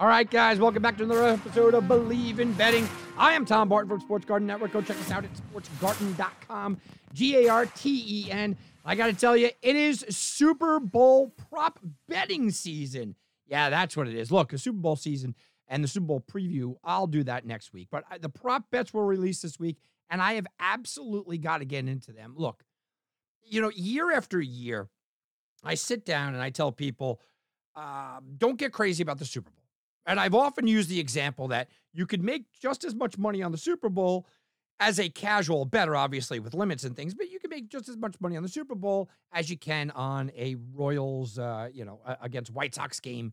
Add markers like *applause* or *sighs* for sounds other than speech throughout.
All right, guys, welcome back to another episode of Bleav in Betting. I am Tom Barton from Sports Garten Network. Go check us out at sportsgarten.com, G A R T E N. I got to tell you, it is Super Bowl prop betting season. Yeah, that's what it is. Look, a Super Bowl season and the Super Bowl preview, I'll do that next week. But the prop bets were released this week, and I have absolutely got to get into them. Look, you know, year after year, I sit down and I tell people, uh, don't get crazy about the Super Bowl. And I've often used the example that you could make just as much money on the Super Bowl as a casual bettor, obviously with limits and things, but you can make just as much money on the Super Bowl as you can on a Royals, uh, you know, against White Sox game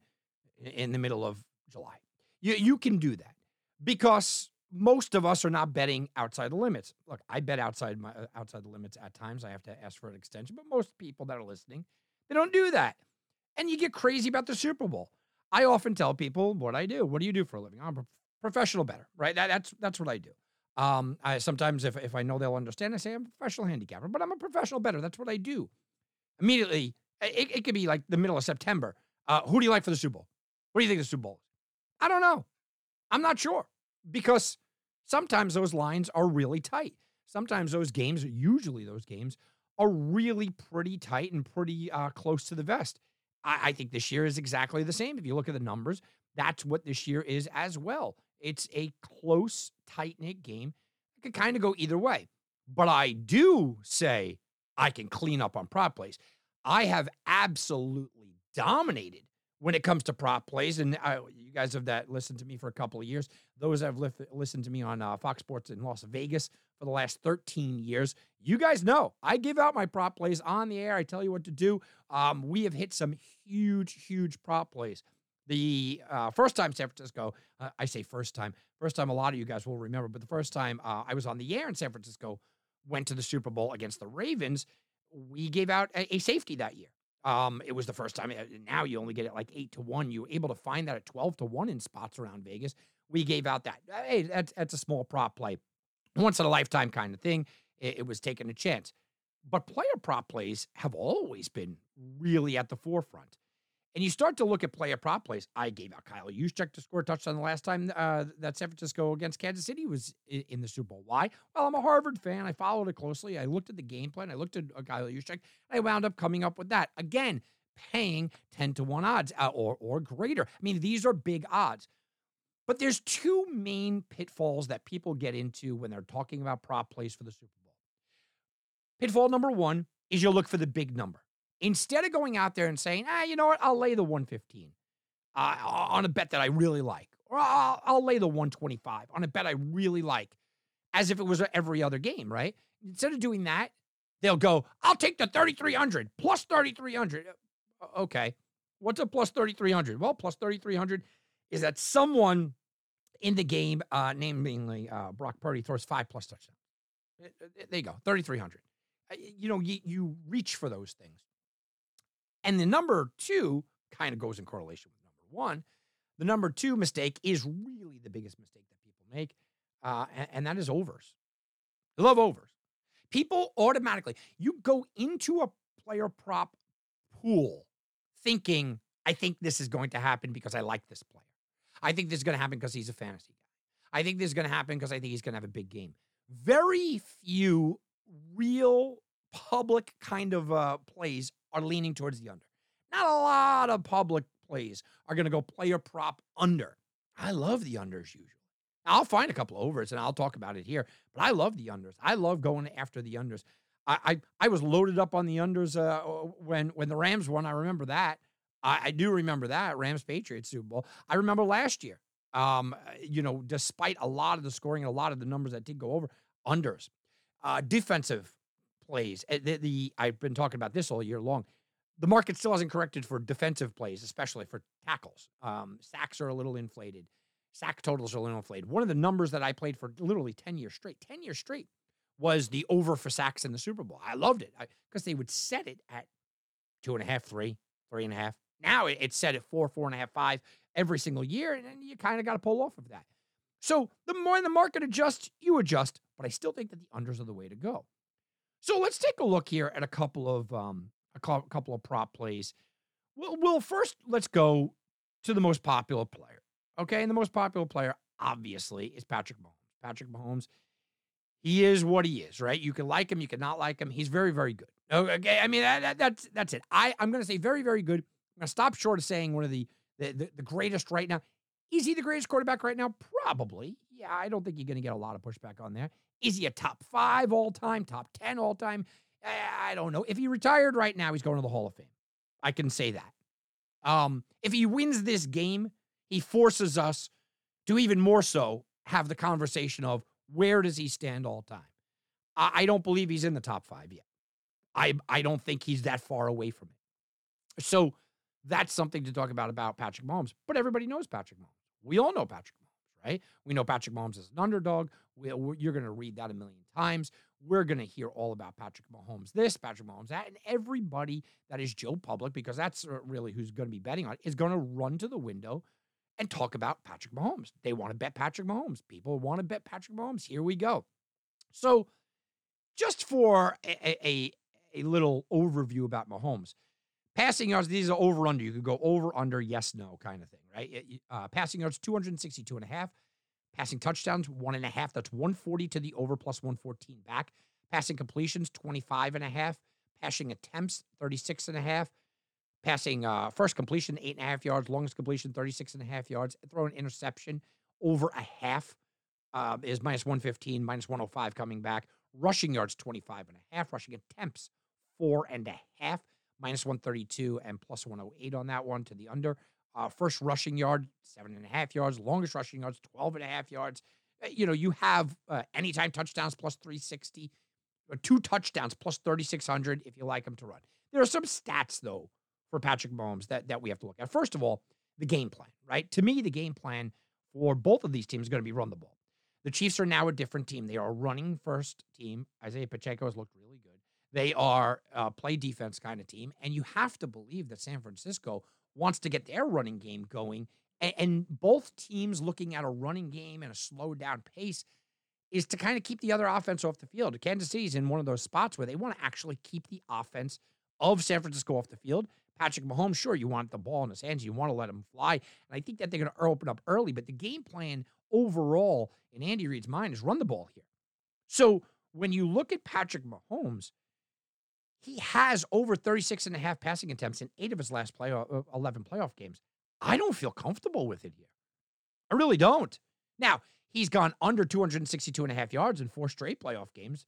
in the middle of July. You you can do that because most of us are not betting outside the limits. Look, I bet outside my uh, outside the limits at times. I have to ask for an extension, but most people that are listening, they don't do that. And you get crazy about the Super Bowl. I often tell people what I do. What do you do for a living? I'm a professional bettor, right? That, that's that's what I do. Um, I sometimes if if I know they'll understand, I say I'm a professional handicapper, but I'm a professional bettor. That's what I do. Immediately, it, it could be like the middle of September. Uh, who do you like for the Super Bowl? What do you think the Super Bowl? is? I don't know. I'm not sure because sometimes those lines are really tight. Sometimes those games, usually those games, are really pretty tight and pretty uh, close to the vest. I, I think this year is exactly the same. If you look at the numbers, that's what this year is as well. It's a close, tight knit game. It could kind of go either way. But I do say I can clean up on prop plays. I have absolutely dominated when it comes to prop plays. And uh, you guys have that listened to me for a couple of years. Those have li- listened to me on uh, Fox Sports in Las Vegas for the last 13 years. You guys know I give out my prop plays on the air. I tell you what to do. Um, we have hit some huge, huge prop plays. The uh, first time San Francisco, uh, I say first time, first time a lot of you guys will remember, but the first time uh, I was on the air in San Francisco, went to the Super Bowl against the Ravens, we gave out a, a safety that year. Um, it was the first time. Now you only get it like eight to one. You were able to find that at 12 to one in spots around Vegas. We gave out that. Hey, that's, that's a small prop play. Once in a lifetime kind of thing. It, it was taking a chance. But player prop plays have always been really at the forefront. And you start to look at player prop plays. I gave out Kyle Juszczyk to score a touchdown the last time uh, that San Francisco against Kansas City was in, the Super Bowl. Why? Well, I'm a Harvard fan. I followed it closely. I looked at the game plan. I looked at uh, Kyle Juszczyk. I wound up coming up with that. Again, paying 10 to 1 odds uh, or, or greater. I mean, these are big odds. But there's two main pitfalls that people get into when they're talking about prop plays for the Super Bowl. Pitfall number one is you'll look for the big number. Instead of going out there and saying, ah, you know what, I'll lay the 115 uh, on a bet that I really like, or I'll, I'll lay the 125 on a bet I really like, as if it was every other game, right? Instead of doing that, they'll go, I'll take the 3,300 plus 3,300. Uh, okay. What's a plus 3,300? Well, plus 3,300 is that someone in the game, uh, namely uh, Brock Purdy, throws five plus touchdowns. There you go, 3,300. Uh, you know, you, you reach for those things. And the number two kind of goes in correlation with number one. The number two mistake is really the biggest mistake that people make, uh, and, and that is overs. Love overs. People automatically, you go into a player prop pool thinking, I think this is going to happen because I like this player. I think this is going to happen because he's a fantasy guy. I think this is going to happen because I think he's going to have a big game. Very few real public kind of uh, plays are leaning towards the under. Not a lot of public plays are going to go player prop under. I love the unders usually. I'll find a couple overs and I'll talk about it here, but I love the unders. I love going after the unders. I I, I was loaded up on the unders uh, when when the Rams won. I remember that. I, I do remember that Rams Patriots Super Bowl. I remember last year. Um, you know, despite a lot of the scoring and a lot of the numbers that did go over, unders, uh, defensive plays. Eh, the, the I've been talking about this all year long. The market still hasn't corrected for defensive plays, especially for tackles. Um, sacks are a little inflated. sack totals are a little inflated. One of the numbers that I played for literally 10 years straight, 10 years straight, was the over for sacks in the Super Bowl. I loved it because they would set it at two and a half, three, three and a half. Now it's set at four, four and a half, five every single year, and you kind of got to pull off of that. So the more the market adjusts, you adjust. But I still think that the unders are the way to go. So let's take a look here at a couple of um, a couple of prop plays. Well, well, first let's go to the most popular player. Okay, and the most popular player obviously is Patrick Mahomes. Patrick Mahomes, he is what he is, right? You can like him, you can not like him. He's very, very good. Okay, I mean that, that, that's that's it. I I'm going to say very, very good. I'm going to stop short of saying one of the, the the, the greatest right now. Is he the greatest quarterback right now? Probably. Yeah, I don't think you're going to get a lot of pushback on there. Is he a top five all time, top 10 all time? I don't know. If he retired right now, he's going to the Hall of Fame. I can say that. Um, if he wins this game, he forces us to even more so have the conversation of where does he stand all time? I, I don't believe he's in the top five yet. I I don't think he's that far away from it. So that's something to talk about about Patrick Mahomes. But everybody knows Patrick Mahomes. We all know Patrick Mahomes, right? We know Patrick Mahomes is an underdog. We, you're going to read that a million times. We're going to hear all about Patrick Mahomes this, Patrick Mahomes that, and everybody that is Joe Public, because that's uh, really who's going to be betting on it, is going to run to the window and talk about Patrick Mahomes. They want to bet Patrick Mahomes. People want to bet Patrick Mahomes. Here we go. So, just for a, a, a little overview about Mahomes, passing yards, these are over under. You could go over, under, yes, no kind of thing, right? Uh, passing yards, 262 and a half. Passing touchdowns, one and a half. That's 140 to the over plus 114 back. Passing completions, 25 and a half. Passing attempts, 36 and a half. Passing uh, first completion, eight and a half yards. Longest completion, 36 and a half yards. Throwing interception, over a half uh, is minus 115, minus 105 coming back. Rushing yards, 25 and a half. Rushing attempts, four and a half, minus 132 and plus 108 on that one to the under. Uh, first rushing yard, seven and a half yards. Longest rushing yards, 12 and a half yards. Uh, you know, you have uh, anytime touchdowns plus 360, or uh, two touchdowns plus 3,600 if you like them to run. There are some stats, though, for Patrick Mahomes that, that we have to look at. First of all, the game plan, right? To me, the game plan for both of these teams is going to be run the ball. The Chiefs are now a different team. They are running first team. Isaiah Pacheco has looked really good. They are a play defense kind of team. And you have to believe that San Francisco wants to get their running game going. And, and both teams looking at a running game and a slowed down pace is to kind of keep the other offense off the field. Kansas City's in one of those spots where they want to actually keep the offense of San Francisco off the field. Patrick Mahomes, sure, you want the ball in his hands, you want to let him fly. And I think that they're going to open up early, but the game plan overall in Andy Reid's mind is run the ball here. So when you look at Patrick Mahomes, he has over 36 and a half passing attempts in eight of his last playoff, uh, 11 playoff games. I don't feel comfortable with it here. I really don't. Now, he's gone under 262 and a half yards in four straight playoff games.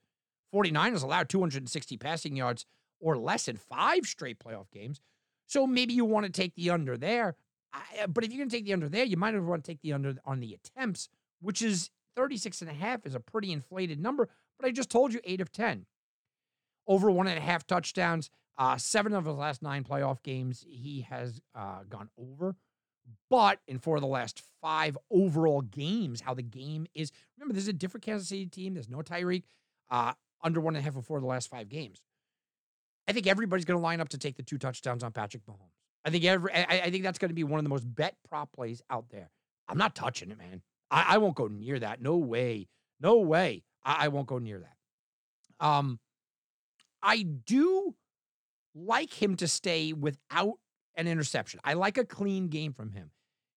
49ers allowed 260 passing yards or less in five straight playoff games. So maybe you want to take the under there. I, uh, but if you're going to take the under there, you might want to take the under on the attempts, which is 36 and a half is a pretty inflated number. But I just told you eight of 10 over one and a half touchdowns. Uh, seven of his last nine playoff games, he has uh, gone over. But in four of the last five overall games, how the game is. Remember, this is a different Kansas City team. There's no Tyreek. Uh, under one and a half of four of the last five games. I think everybody's going to line up to take the two touchdowns on Patrick Mahomes. I think every. I, I think that's going to be one of the most bet prop plays out there. I'm not touching it, man. I, I won't go near that. No way. No way. I, I won't go near that. Um, I do like him to stay without an interception. I like a clean game from him.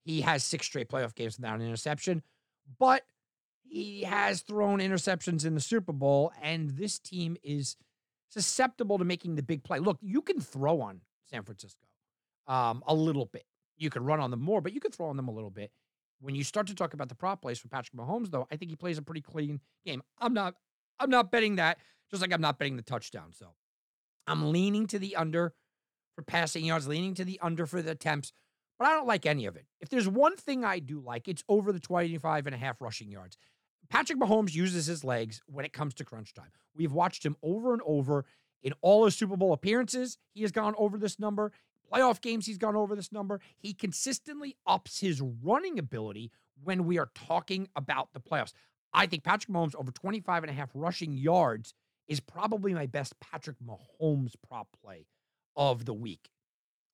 He has six straight playoff games without an interception, but he has thrown interceptions in the Super Bowl, and this team is susceptible to making the big play. Look, you can throw on San Francisco um, a little bit. You can run on them more, but you can throw on them a little bit. When you start to talk about the prop plays for Patrick Mahomes, though, I think he plays a pretty clean game. I'm not. I'm not betting that just like I'm not betting the touchdown. So I'm leaning to the under for passing yards, leaning to the under for the attempts, but I don't like any of it. If there's one thing I do like, it's over the 25 and a half rushing yards. Patrick Mahomes uses his legs when it comes to crunch time. We've watched him over and over in all his Super Bowl appearances. He has gone over this number. Playoff games, he's gone over this number. He consistently ups his running ability when we are talking about the playoffs. I think Patrick Mahomes over 25 and a half rushing yards is probably my best Patrick Mahomes prop play of the week.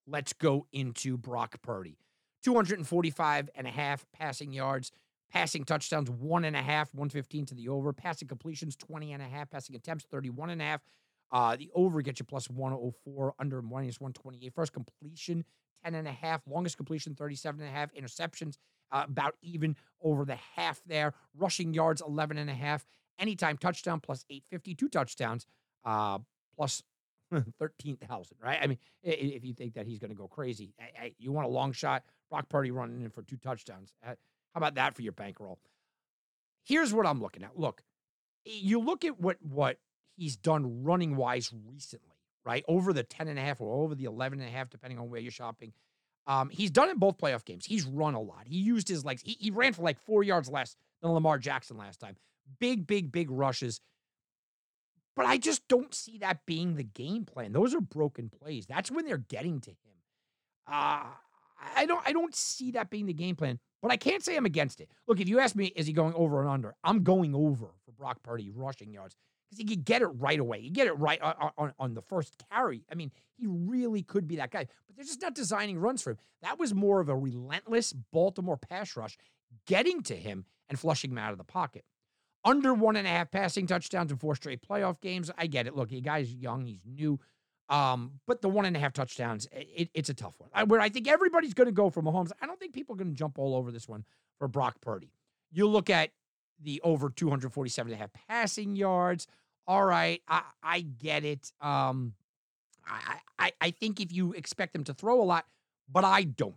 Let's go into Brock Purdy. 245 and a half passing yards, passing touchdowns, one and a half, 115 to the over, passing completions, 20 and a half, passing attempts, 31 and a half. Uh, the over gets you plus 104, under minus 128. First completion, 10 and a half, longest completion, 37 and a half, interceptions, uh, about even over the half there. Rushing yards, 11 and a half. Anytime touchdown, plus 850. Two touchdowns, uh, plus *laughs* 13,000, right? I mean, if you think that he's going to go crazy, you want a long shot, Brock Purdy running in for two touchdowns. Uh, how about that for your bankroll? Here's what I'm looking at. Look, you look at what what he's done running wise recently, right? Over the 10 and a half or over the 11 and a half, depending on where you're shopping. Um, he's done in both playoff games. He's run a lot. He used his legs. He, he ran for like four yards less than Lamar Jackson last time. Big, big, big rushes. But I just don't see that being the game plan. Those are broken plays. That's when they're getting to him. Uh, I don't I don't see that being the game plan, but I can't say I'm against it. Look, if you ask me, is he going over and under? I'm going over for Brock Purdy rushing yards because he could get it right away. You get it right on, on, on, the first carry. I mean, he really could be that guy, but they're just not designing runs for him. That was more of a relentless Baltimore pass rush getting to him and flushing him out of the pocket. Under one and a half passing touchdowns in four straight playoff games. I get it. Look, the guy's young, he's new. Um, but the one and a half touchdowns, it, it's a tough one. I, where I think everybody's going to go for Mahomes. I don't think people are going to jump all over this one for Brock Purdy. You look at the over 247 and a half passing yards. All right, I, I get it. Um, I, I, I think if you expect them to throw a lot, but I don't.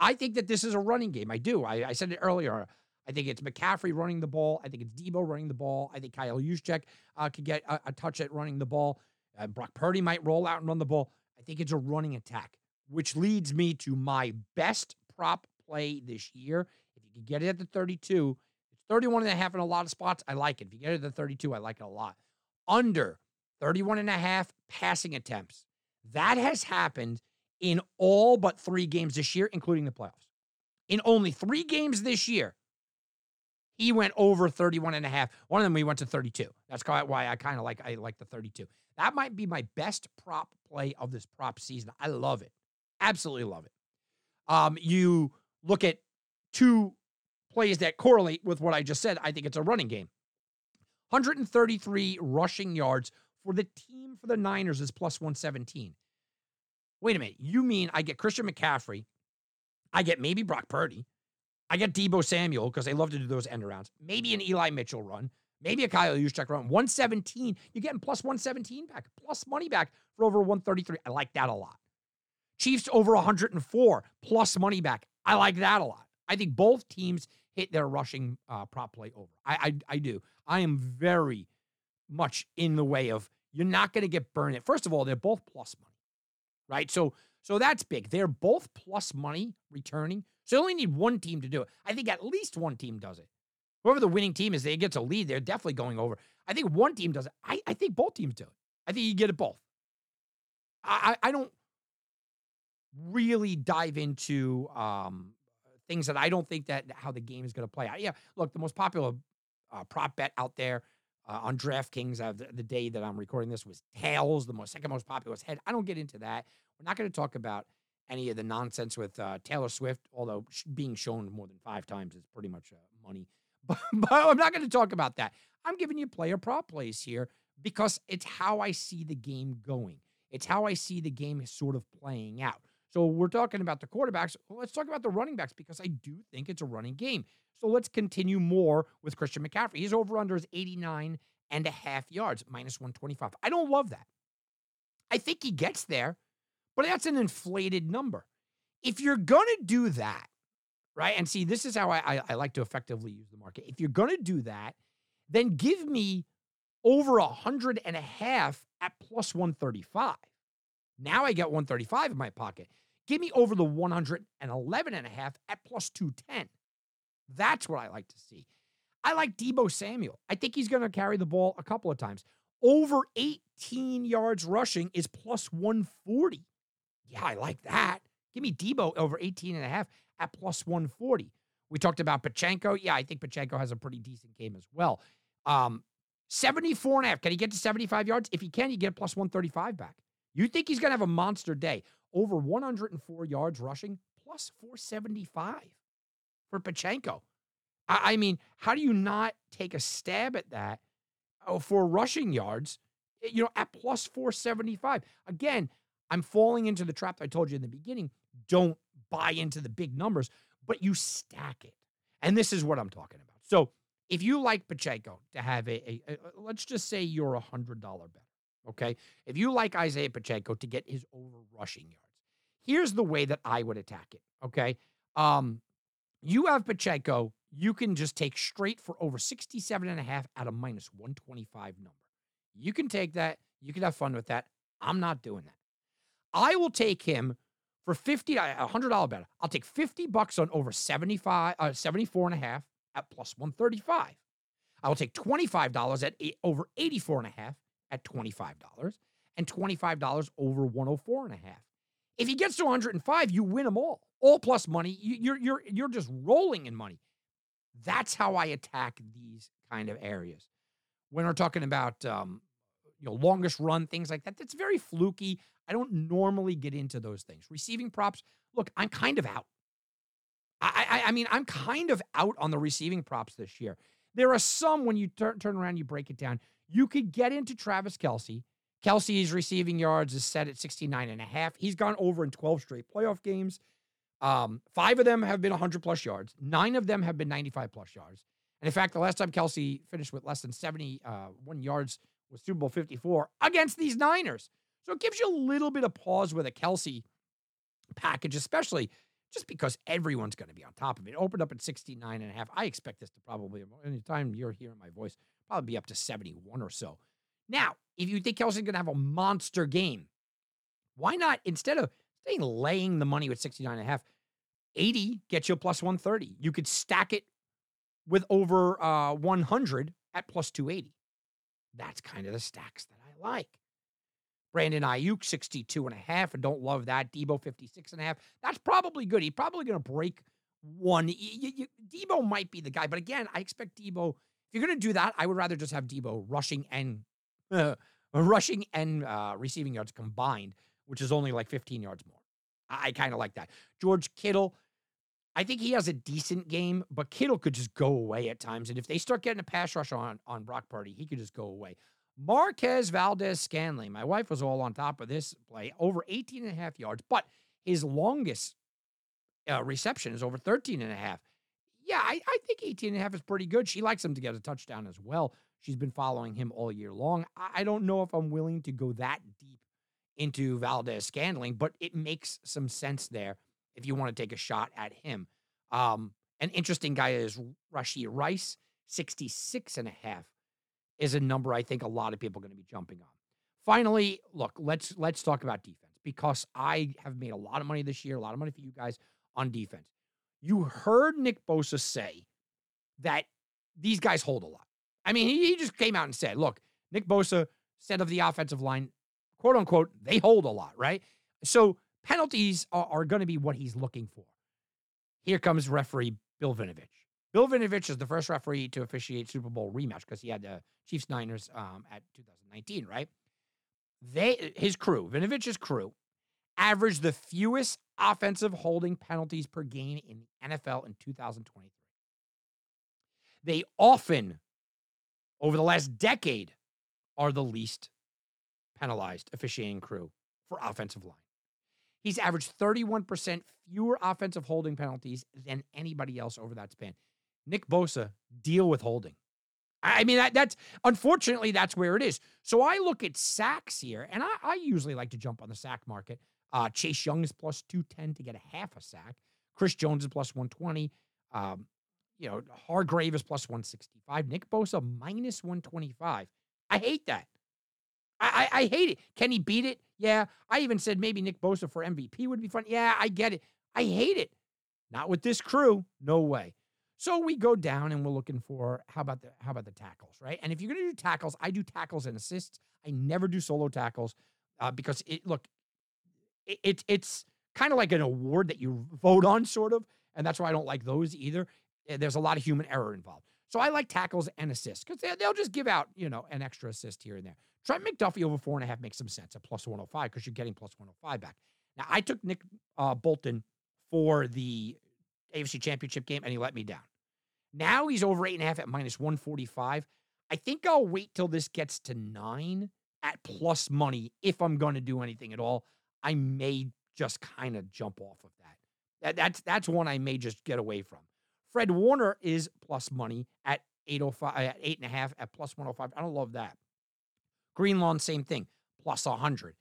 I think that this is a running game. I do. I, I said it earlier. I think it's McCaffrey running the ball. I think it's Deebo running the ball. I think Kyle Juszczyk uh, could get a, a, touch at running the ball. Uh, Brock Purdy might roll out and run the ball. I think it's a running attack, which leads me to my best prop play this year. If you can get it at the 32, it's 31 and a half in a lot of spots. I like it. If you get it at the 32, I like it a lot. Under 31 and a half passing attempts. That has happened in all but three games this year, including the playoffs. In only three games this year, he went over 31 and a half. One of them we went to 32. That's why I kind of like I like the 32. That might be my best prop play of this prop season. I love it. Absolutely love it. Um, you look at two plays that correlate with what I just said. I think it's a running game. 133 rushing yards for the team for the Niners is plus 117. Wait a minute. You mean I get Christian McCaffrey? I get maybe Brock Purdy. I get Deebo Samuel because they love to do those end arounds. Maybe an Eli Mitchell run. Maybe a Kyle Juszczyk run. 117. You're getting plus 117 back, plus money back for over 133. I like that a lot. Chiefs over 104, plus money back. I like that a lot. I think both teams hit their rushing uh, prop play over. I, I, I do. I am very much in the way of you're not going to get burned. First of all, they're both plus money, right? So so that's big. They're both plus money returning. So you only need one team to do it. I think at least one team does it. Whoever the winning team is, they get to lead. They're definitely going over. I think one team does it. I, I think both teams do it. I think you get it both. I, I don't really dive into um, things that I don't think that how the game is going to play out. Yeah, look, the most popular uh, prop bet out there uh, on DraftKings uh, the, the, day that I'm recording this was tails, the most second most popular was head. I don't get into that. We're not going to talk about any of the nonsense with uh, Taylor Swift, although sh- being shown more than five times is pretty much uh, money. *laughs* But, but I'm not going to talk about that. I'm giving you player prop plays here because it's how I see the game going. It's how I see the game sort of playing out. So we're talking about the quarterbacks. Well, let's talk about the running backs because I do think it's a running game. So let's continue more with Christian McCaffrey. He's over under his 89 and a half yards, minus 125. I don't love that. I think he gets there, but that's an inflated number. If you're going to do that, right? And see, this is how I, I, I like to effectively use the market. If you're going to do that, then give me over a hundred and a half at plus 135. Now I get 135 in my pocket. Give me over the 111 and a half at plus 210. That's what I like to see. I like Deebo Samuel. I think he's going to carry the ball a couple of times. Over 18 yards rushing is plus 140. Yeah, I like that. Give me Deebo over 18 and a half at plus 140. We talked about Pacheco. Yeah, I think Pacheco has a pretty decent game as well. Um, 74 and a half. Can he get to 75 yards? If he can, you get plus 135 back. You think he's going to have a monster day. Over 104 yards rushing, plus 475 for Pacheco. I, I mean, how do you not take a stab at that oh, for rushing yards, eh, you know, at plus 475? Again, I'm falling into the trap I told you in the beginning. Don't buy into the big numbers, but you stack it. And this is what I'm talking about. So if you like Pacheco to have a, a, a let's just say you're a hundred dollar bet, okay? If you like Isaiah Pacheco to get his over rushing yards, here's the way that I would attack it, okay? Um, you have Pacheco, you can just take straight for over 67 and a half at a minus 125 number. You can take that, you can have fun with that. I'm not doing that. I will take him for 50 a $100 bet. I'll take 50 bucks on over 75 uh, 74 and a half at plus 135. I will take $25 at eight, over 84 and a half at $25 and $25 over 104 and a half. If he gets to 105, you win them all. All plus money. You're you're you're just rolling in money. That's how I attack these kind of areas. When we're talking about um, you know longest run things like that, that's very fluky. I don't normally get into those things. Receiving props, look, I'm kind of out. I, I, I mean, I'm kind of out on the receiving props this year. There are some when you turn turn around, you break it down. You could get into Travis Kelce. Kelce's receiving yards is set at 69 and a half. He's gone over in 12 straight playoff games. Um, five of them have been 100 plus yards. Nine of them have been 95 plus yards. And in fact, the last time Kelce finished with less than 71 uh, yards was Super Bowl 54 against these Niners. So it gives you a little bit of pause with a Kelce package, especially just because everyone's going to be on top of it. it. Opened up at 69 and a half. I expect this to probably, anytime you're hearing my voice, probably be up to 71 or so. Now, if you think Kelce's going to have a monster game, why not, instead of staying laying the money with 69 and a half, 80 gets you a plus 130. You could stack it with over uh, 100 at plus 280. That's kind of the stacks that I like. Brandon Aiyuk, 62 and a half, and don't love that. Deebo, 56 and a half. That's probably good. He's probably going to break one. You, you, Deebo might be the guy, but again, I expect Deebo. If you're going to do that, I would rather just have Deebo rushing and uh, rushing and uh, receiving yards combined, which is only like 15 yards more. I, I kind of like that. George Kittle, I think he has a decent game, but Kittle could just go away at times. And if they start getting a pass rush on on Brock Purdy, he could just go away. Marquez Valdes-Scantling. My wife was all on top of this play, over 18 and a half yards, but his longest uh, reception is over 13 and a half. Yeah, I, I think 18 and a half is pretty good. She likes him to get a touchdown as well. She's been following him all year long. I, I don't know if I'm willing to go that deep into Valdes-Scantling, but it makes some sense there if you want to take a shot at him. Um, an interesting guy is Rashee Rice, 66 and a half is a number I think a lot of people are going to be jumping on. Finally, look, let's let's talk about defense because I have made a lot of money this year, a lot of money for you guys on defense. You heard Nick Bosa say that these guys hold a lot. I mean, he, he just came out and said, look, Nick Bosa said of the offensive line, quote unquote, they hold a lot, right? So penalties are, are going to be what he's looking for. Here comes referee Bill Vinovich. Bill Vinovich is the first referee to officiate Super Bowl rematch because he had the Chiefs Niners um, at 2019, right? They his crew, Vinovich's crew, averaged the fewest offensive holding penalties per game in the NFL in 2023. They often, over the last decade, are the least penalized officiating crew for offensive line. He's averaged 31% fewer offensive holding penalties than anybody else over that span. Nick Bosa, deal with holding. I mean, that, that's unfortunately that's where it is. So I look at sacks here, and I, I usually like to jump on the sack market. Uh, Chase Young is plus 210 to get a half a sack. Chris Jones is plus 120. Um, you know, Hargrave is plus 165. Nick Bosa minus 125. I hate that. I, I, I hate it. Can he beat it? Yeah. I even said maybe Nick Bosa for MVP would be fun. Yeah, I get it. I hate it. Not with this crew. No way. So we go down and we're looking for how about the how about the tackles, right? And if you're going to do tackles, I do tackles and assists. I never do solo tackles uh, because it look it, it it's kind of like an award that you vote on, sort of. and that's why I don't like those either. Eh, There's a lot of human error involved. So I like tackles and assists because they'll just give out, you know, an extra assist here and there. Trent McDuffie over four and a half makes some sense at plus 105 because you're getting plus 105 back. Now, I took Nick uh, Bolton for the AFC Championship game and he let me down. Now he's over eight and a half at minus 145. I think I'll wait till this gets to nine at plus money if I'm going to do anything at all. I may just kind of jump off of that. that. That's that's one I may just get away from. Fred Warner is plus money at 805 at eight and a half at plus 105. I don't love that. Greenlaw, same thing, plus 100.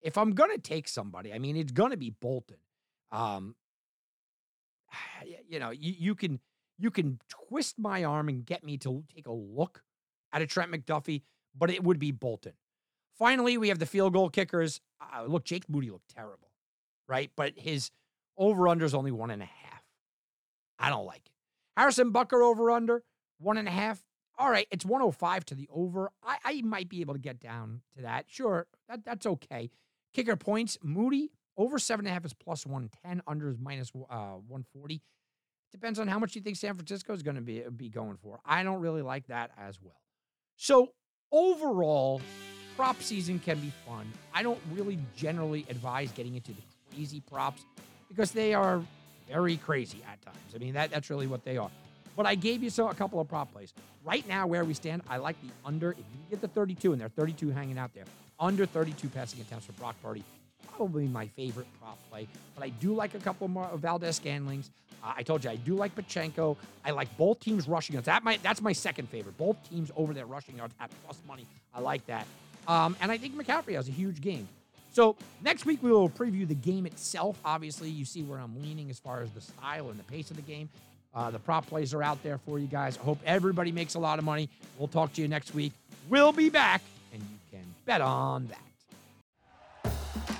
If I'm gonna take somebody, I mean, it's gonna be Bolton. Um, *sighs* you know, you, you can you can twist my arm and get me to take a look at a Trent McDuffie, but it would be Bolton. Finally, we have the field goal kickers. Uh, look, Jake Moody looked terrible, right? But his over under is only one and a half. I don't like it. Harrison Butker over under one and a half. All right, it's 105 to the over. I, I might be able to get down to that. Sure, that, that's okay. Kicker points, Moody over seven and a half is plus 110, under is minus uh, 140. Depends on how much you think San Francisco is going to be, be going for. I don't really like that as well. So, overall, prop season can be fun. I don't really generally advise getting into the crazy props because they are very crazy at times. I mean, that, that's really what they are. But I gave you so a couple of prop plays. Right now, where we stand, I like the under. If you get the 32, and there are 32 hanging out there, under 32 passing attempts for Brock Purdy, probably my favorite prop play. But I do like a couple more of Valdes-Scantling's. Uh, I told you I do like Pacheco. I like both teams rushing yards. That my that's my second favorite. Both teams over their rushing yards at plus money. I like that. Um, and I think McCaffrey has a huge game. So next week we will preview the game itself. Obviously, you see where I'm leaning as far as the style and the pace of the game. Uh, the prop plays are out there for you guys. I hope everybody makes a lot of money. We'll talk to you next week. We'll be back, and you can bet on that.